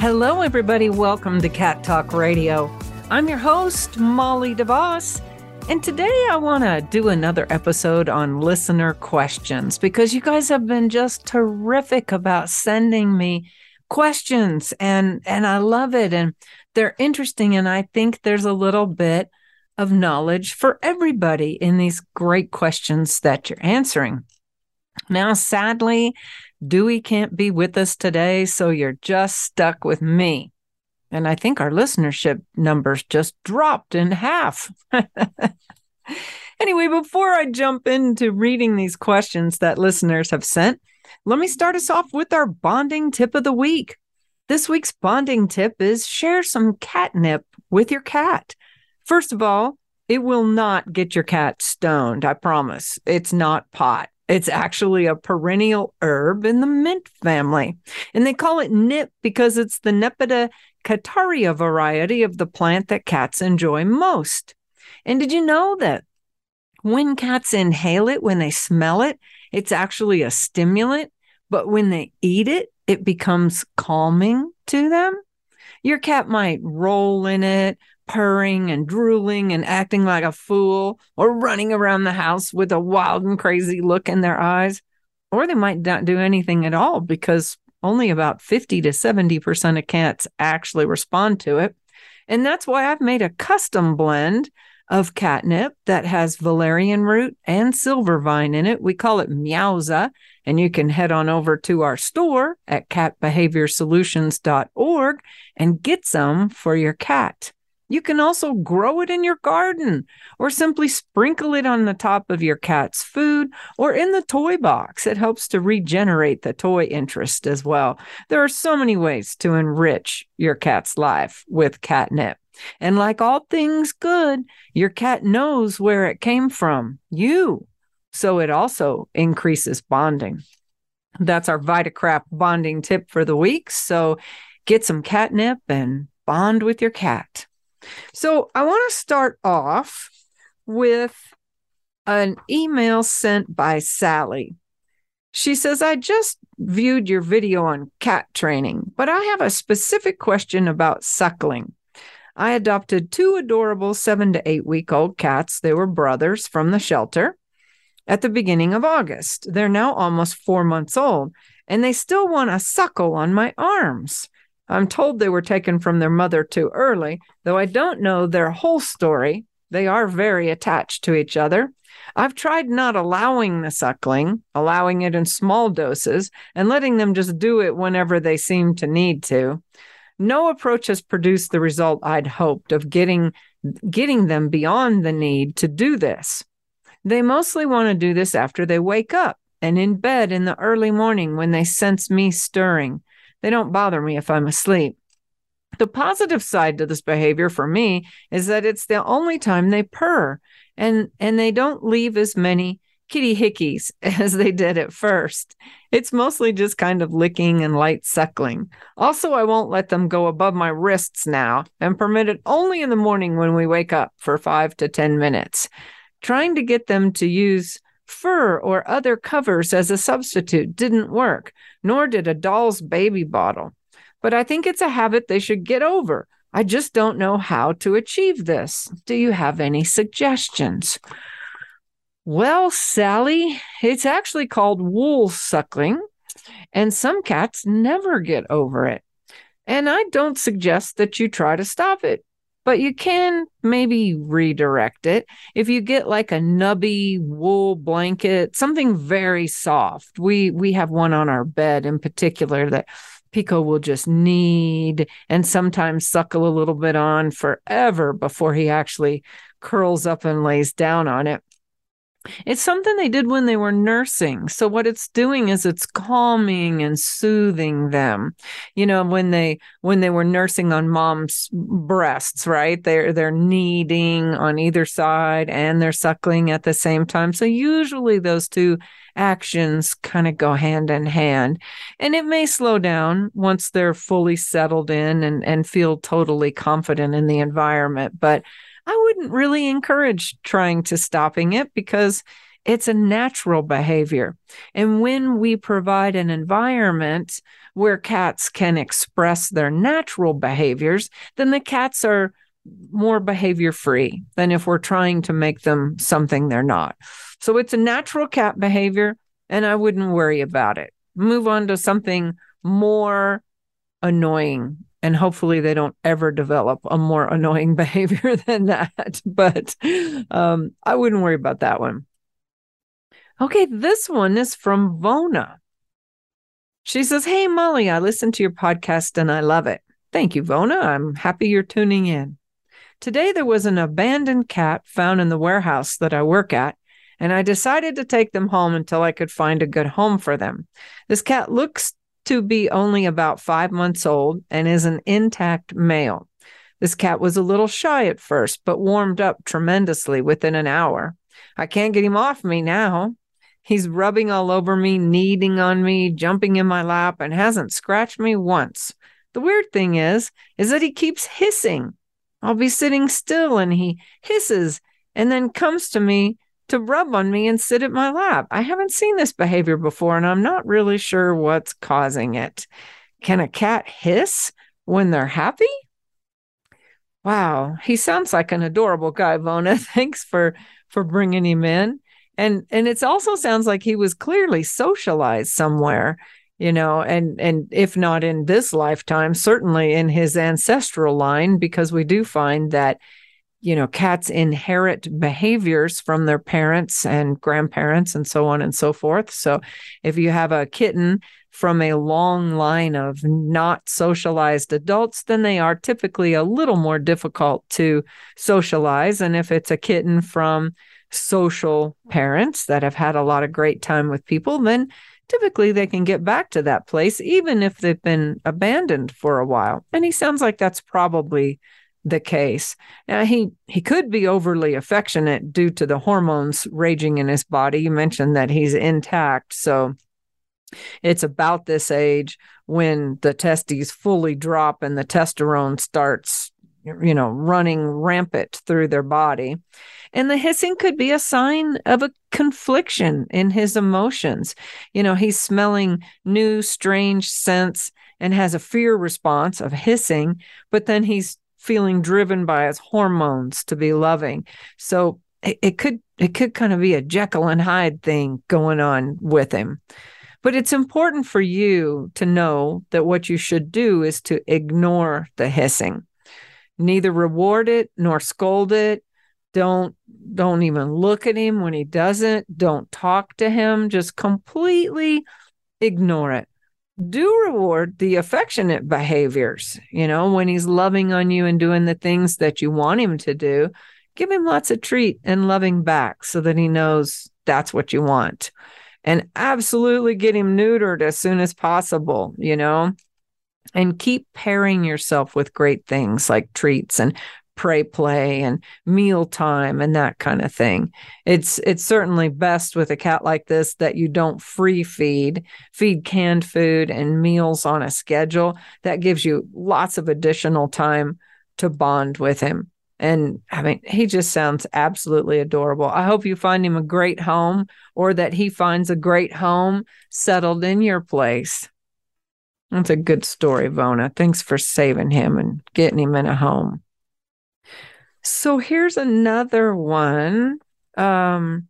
Hello, everybody. Welcome to Cat Talk Radio. I'm your host, Molly DeVos. And today I want to do another episode on listener questions because you guys have been just terrific about sending me questions and and I love it and they're interesting and I think there's a little bit of knowledge for everybody in these great questions that you're answering. Now sadly, Dewey can't be with us today, so you're just stuck with me. And I think our listenership numbers just dropped in half. anyway, before I jump into reading these questions that listeners have sent, let me start us off with our bonding tip of the week. This week's bonding tip is share some catnip with your cat. First of all, it will not get your cat stoned, I promise. It's not pot. It's actually a perennial herb in the mint family. And they call it nip because it's the Nepeta cataria variety of the plant that cats enjoy most. And did you know that when cats inhale it, when they smell it, it's actually a stimulant, but when they eat it, it becomes calming to them? Your cat might roll in it, purring and drooling and acting like a fool, or running around the house with a wild and crazy look in their eyes. Or they might not do anything at all because only about 50 to 70% of cats actually respond to it. And that's why I've made a custom blend of catnip that has valerian root and silver vine in it. We call it Meowza, and you can head on over to our store at catbehaviorsolutions.org and get some for your cat. You can also grow it in your garden or simply sprinkle it on the top of your cat's food or in the toy box. It helps to regenerate the toy interest as well. There are so many ways to enrich your cat's life with catnip. And like all things good, your cat knows where it came from, you. So it also increases bonding. That's our VitaCrap bonding tip for the week. So get some catnip and bond with your cat. So I want to start off with an email sent by Sally. She says, I just viewed your video on cat training, but I have a specific question about suckling. I adopted two adorable seven to eight week old cats. They were brothers from the shelter at the beginning of August. They're now almost four months old, and they still want a suckle on my arms. I'm told they were taken from their mother too early, though I don't know their whole story. They are very attached to each other. I've tried not allowing the suckling, allowing it in small doses, and letting them just do it whenever they seem to need to. No approach has produced the result I'd hoped of getting getting them beyond the need to do this. They mostly want to do this after they wake up and in bed in the early morning when they sense me stirring. They don't bother me if I'm asleep. The positive side to this behavior for me is that it's the only time they purr and and they don't leave as many kitty hickeys as they did at first. It's mostly just kind of licking and light suckling. Also, I won't let them go above my wrists now and permit it only in the morning when we wake up for 5 to 10 minutes. Trying to get them to use fur or other covers as a substitute didn't work, nor did a doll's baby bottle. But I think it's a habit they should get over. I just don't know how to achieve this. Do you have any suggestions? Well, Sally, it's actually called wool suckling, and some cats never get over it. And I don't suggest that you try to stop it but you can maybe redirect it. If you get like a nubby wool blanket something very soft we we have one on our bed in particular that pico will just knead and sometimes suckle a little bit on forever before he actually curls up and lays down on it It's something they did when they were nursing. So what it's doing is it's calming and soothing them. You know, when they when they were nursing on mom's breasts, right? They're they're kneading on either side and they're suckling at the same time. So usually those two actions kind of go hand in hand. And it may slow down once they're fully settled in and, and feel totally confident in the environment. But I wouldn't really encourage trying to stopping it because it's a natural behavior. And when we provide an environment where cats can express their natural behaviors, then the cats are more behavior free than if we're trying to make them something they're not. So it's a natural cat behavior, and I wouldn't worry about it. Move on to something more annoying and hopefully they don't ever develop a more annoying behavior than that but um, i wouldn't worry about that one. Okay this one is from vona. She says hey molly i listened to your podcast and i love it. Thank you vona. I'm happy you're tuning in. Today there was an abandoned cat found in the warehouse that i work at and I decided to take them home until I could find a good home for them. This cat looks to be only about five months old and is an intact male. This cat was a little shy at first, but warmed up tremendously within an hour. I can't get him off me now. He's rubbing all over me, kneading on me, jumping in my lap, and hasn't scratched me once. The weird thing is, is that he keeps hissing. I'll be sitting still and he hisses and then comes to me to rub on me and sit at my lap. I haven't seen this behavior before, and I'm not really sure what's causing it. Can a cat hiss when they're happy? Wow, he sounds like an adorable guy, Vona. Thanks for for bringing him in. And and it also sounds like he was clearly socialized somewhere, you know, and and if not in this lifetime, certainly in his ancestral line because we do find that you know, cats inherit behaviors from their parents and grandparents and so on and so forth. So if you have a kitten from a long line of not socialized adults, then they are typically a little more difficult to socialize. And if it's a kitten from social parents that have had a lot of great time with people, then typically they can get back to that place, even if they've been abandoned for a while. And he sounds like that's probably the case. Now he he could be overly affectionate due to the hormones raging in his body. You mentioned that he's intact, so it's about this age when the testes fully drop and the testosterone starts you know running rampant through their body. And the hissing could be a sign of a confliction in his emotions. You know, he's smelling new strange scents and has a fear response of hissing, but then he's feeling driven by his hormones to be loving. So it, it could it could kind of be a Jekyll and Hyde thing going on with him. But it's important for you to know that what you should do is to ignore the hissing. Neither reward it nor scold it. Don't don't even look at him when he doesn't. Don't talk to him. Just completely ignore it do reward the affectionate behaviors. You know, when he's loving on you and doing the things that you want him to do, give him lots of treat and loving back so that he knows that's what you want. And absolutely get him neutered as soon as possible, you know, and keep pairing yourself with great things like treats and prey play and meal time and that kind of thing. It's it's certainly best with a cat like this that you don't free feed, feed canned food and meals on a schedule. That gives you lots of additional time to bond with him. And I mean, he just sounds absolutely adorable. I hope you find him a great home or that he finds a great home settled in your place. That's a good story, Vona. Thanks for saving him and getting him in a home. So here's another one. Um,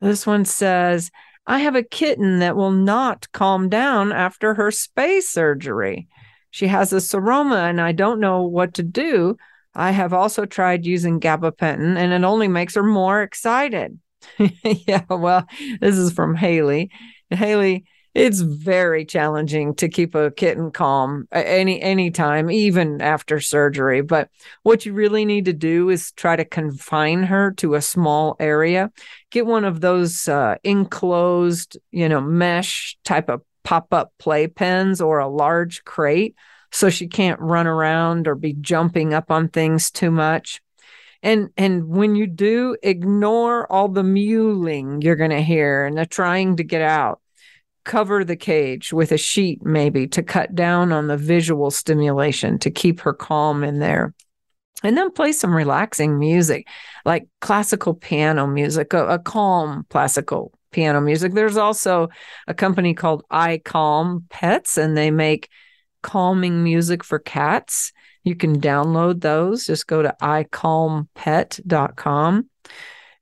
this one says, I have a kitten that will not calm down after her spay surgery. She has a seroma and I don't know what to do. I have also tried using gabapentin and it only makes her more excited. yeah, well, this is from Haley. Haley, it's very challenging to keep a kitten calm any any time even after surgery but what you really need to do is try to confine her to a small area. Get one of those uh, enclosed you know mesh type of pop-up play pens or a large crate so she can't run around or be jumping up on things too much. And and when you do ignore all the mewling you're going to hear and the trying to get out cover the cage with a sheet maybe to cut down on the visual stimulation to keep her calm in there. And then play some relaxing music like classical piano music a, a calm classical piano music. There's also a company called iCalm Pets and they make calming music for cats. You can download those. Just go to icalmpet.com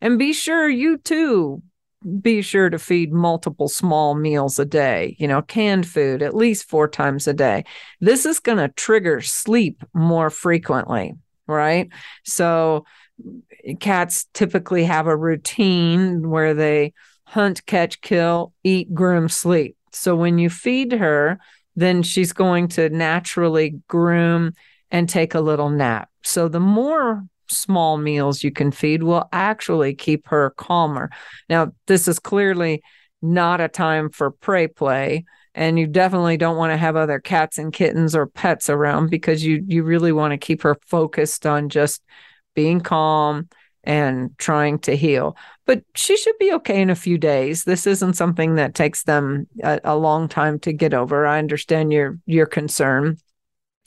and be sure you too be sure to feed multiple small meals a day, you know, canned food at least four times a day. This is going to trigger sleep more frequently, right? So, cats typically have a routine where they hunt, catch, kill, eat, groom, sleep. So, when you feed her, then she's going to naturally groom and take a little nap. So, the more small meals you can feed will actually keep her calmer. Now, this is clearly not a time for prey play and you definitely don't want to have other cats and kittens or pets around because you you really want to keep her focused on just being calm and trying to heal. But she should be okay in a few days. This isn't something that takes them a, a long time to get over. I understand your your concern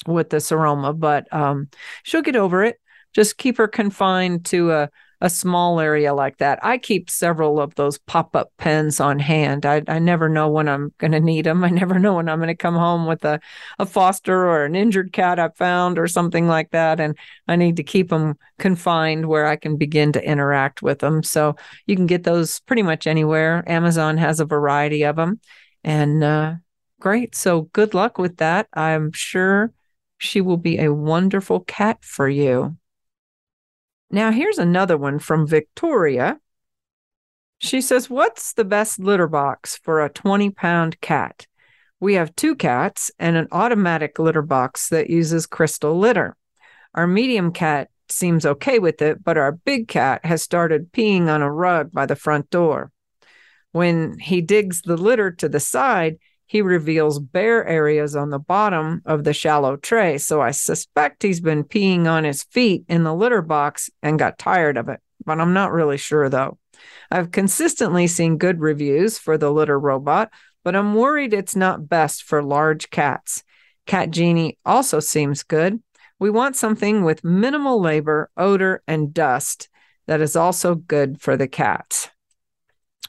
with the seroma, but um, she'll get over it just keep her confined to a, a small area like that. I keep several of those pop up pens on hand. I, I never know when I'm going to need them. I never know when I'm going to come home with a, a foster or an injured cat I found or something like that. And I need to keep them confined where I can begin to interact with them. So you can get those pretty much anywhere. Amazon has a variety of them. And uh, great. So good luck with that. I'm sure she will be a wonderful cat for you. Now, here's another one from Victoria. She says, What's the best litter box for a 20 pound cat? We have two cats and an automatic litter box that uses crystal litter. Our medium cat seems okay with it, but our big cat has started peeing on a rug by the front door. When he digs the litter to the side, he reveals bare areas on the bottom of the shallow tray. So I suspect he's been peeing on his feet in the litter box and got tired of it, but I'm not really sure though. I've consistently seen good reviews for the litter robot, but I'm worried it's not best for large cats. Cat Genie also seems good. We want something with minimal labor, odor, and dust that is also good for the cats.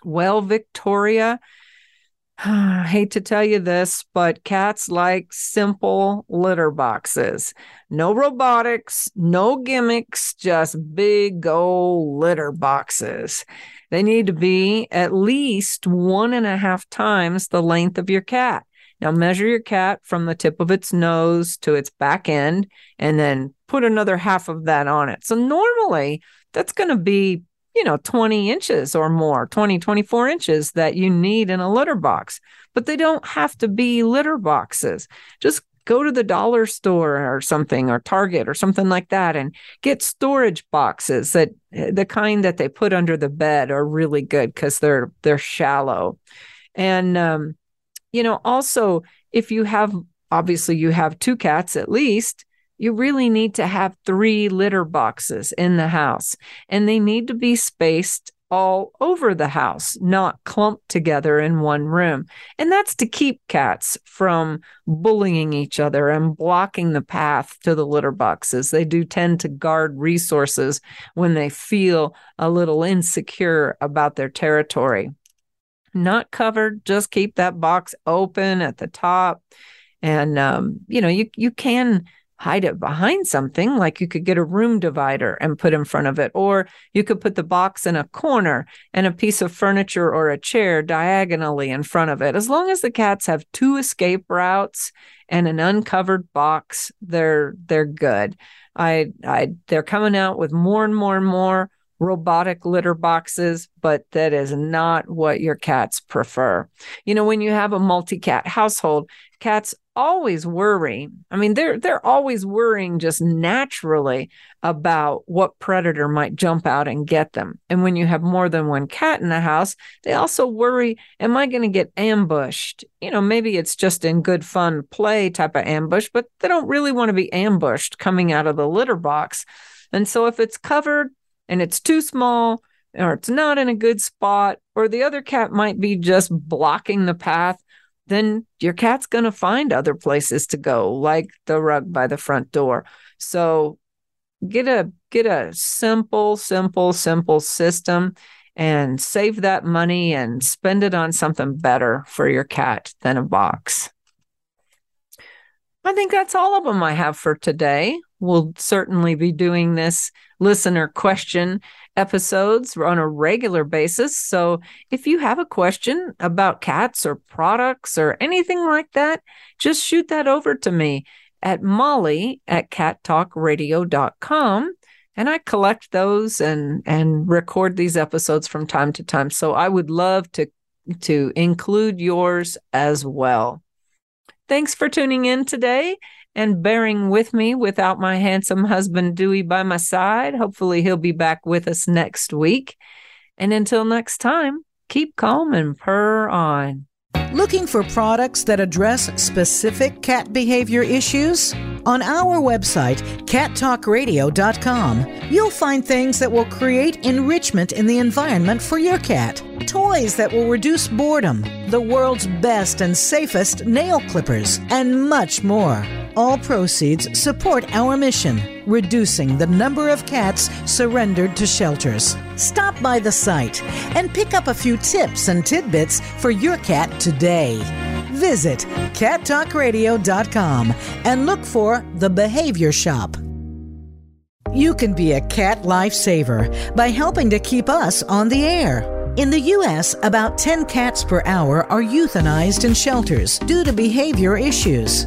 Well, Victoria, I hate to tell you this, but cats like simple litter boxes. No robotics, no gimmicks, just big old litter boxes. They need to be at least one and a half times the length of your cat. Now, measure your cat from the tip of its nose to its back end, and then put another half of that on it. So, normally, that's going to be you know 20 inches or more 20 24 inches that you need in a litter box. But they don't have to be litter boxes. Just go to the dollar store or something or target or something like that and get storage boxes that the kind that they put under the bed are really good because they're they're shallow. And um, you know also if you have obviously you have two cats at least you really need to have three litter boxes in the house, and they need to be spaced all over the house, not clumped together in one room. And that's to keep cats from bullying each other and blocking the path to the litter boxes. They do tend to guard resources when they feel a little insecure about their territory. Not covered, just keep that box open at the top. And um, you know, you you can hide it behind something like you could get a room divider and put in front of it or you could put the box in a corner and a piece of furniture or a chair diagonally in front of it as long as the cats have two escape routes and an uncovered box they're they're good i i they're coming out with more and more and more robotic litter boxes, but that is not what your cats prefer. You know, when you have a multi-cat household, cats always worrying. I mean, they're they're always worrying just naturally about what predator might jump out and get them. And when you have more than one cat in the house, they also worry, am I going to get ambushed? You know, maybe it's just in good fun play type of ambush, but they don't really want to be ambushed coming out of the litter box. And so if it's covered and it's too small or it's not in a good spot or the other cat might be just blocking the path, then your cat's going to find other places to go like the rug by the front door. So get a get a simple simple simple system and save that money and spend it on something better for your cat than a box. I think that's all of them I have for today. We'll certainly be doing this listener question episodes on a regular basis. So if you have a question about cats or products or anything like that, just shoot that over to me at molly at cattalkradio.com and I collect those and and record these episodes from time to time. So I would love to to include yours as well. Thanks for tuning in today and bearing with me without my handsome husband Dewey by my side. Hopefully, he'll be back with us next week. And until next time, keep calm and purr on. Looking for products that address specific cat behavior issues? On our website, cattalkradio.com, you'll find things that will create enrichment in the environment for your cat. Toys that will reduce boredom, the world's best and safest nail clippers, and much more. All proceeds support our mission, reducing the number of cats surrendered to shelters. Stop by the site and pick up a few tips and tidbits for your cat today. Visit cattalkradio.com and look for the Behavior Shop. You can be a cat lifesaver by helping to keep us on the air. In the U.S., about 10 cats per hour are euthanized in shelters due to behavior issues.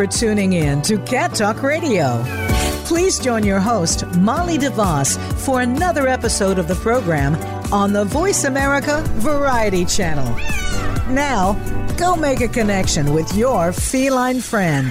for tuning in to Cat Talk Radio. Please join your host, Molly DeVos, for another episode of the program on the Voice America Variety Channel. Now, go make a connection with your feline friend.